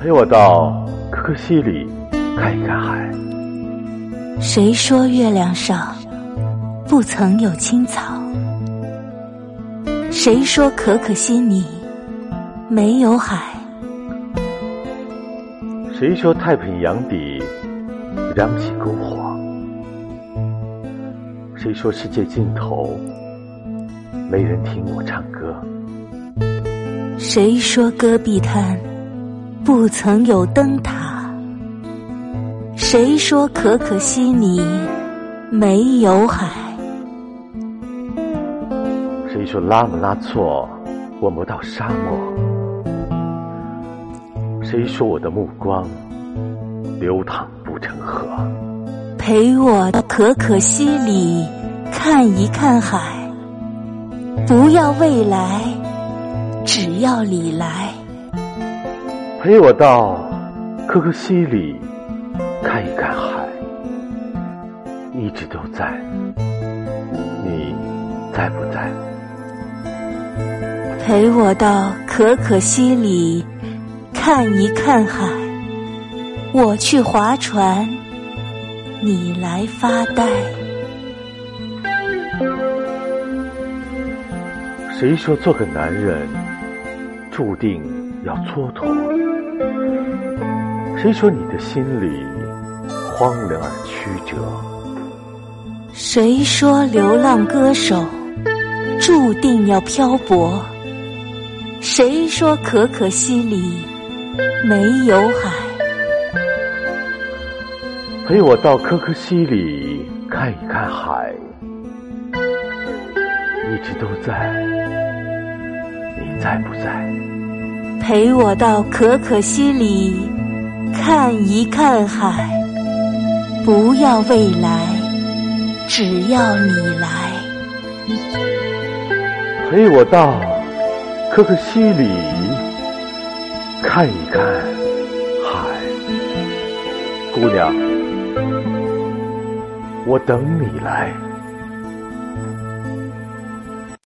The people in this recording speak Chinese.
陪我到可可西里看一看海。谁说月亮上不曾有青草？谁说可可西里没有海？谁说太平洋底燃起篝火？谁说世界尽头没人听我唱歌？谁说戈壁滩不曾有灯塔？谁说可可西里没有海？谁说拉姆拉措闻不到沙漠？谁说我的目光流淌不成河？陪我到可可西里看一看海，不要未来，只要你来。陪我到可可西里看一看海，一直都在，你在不在？陪我到可可西里看一看海，我去划船，你来发呆。谁说做个男人注定要蹉跎？谁说你的心里荒凉而曲折？谁说流浪歌手注定要漂泊？谁说可可西里没有海？陪我到可可西里看一看海，一直都在，你在不在？陪我到可可西里看一看海，不要未来，只要你来。陪我到可可西里看一看海，姑娘，我等你来。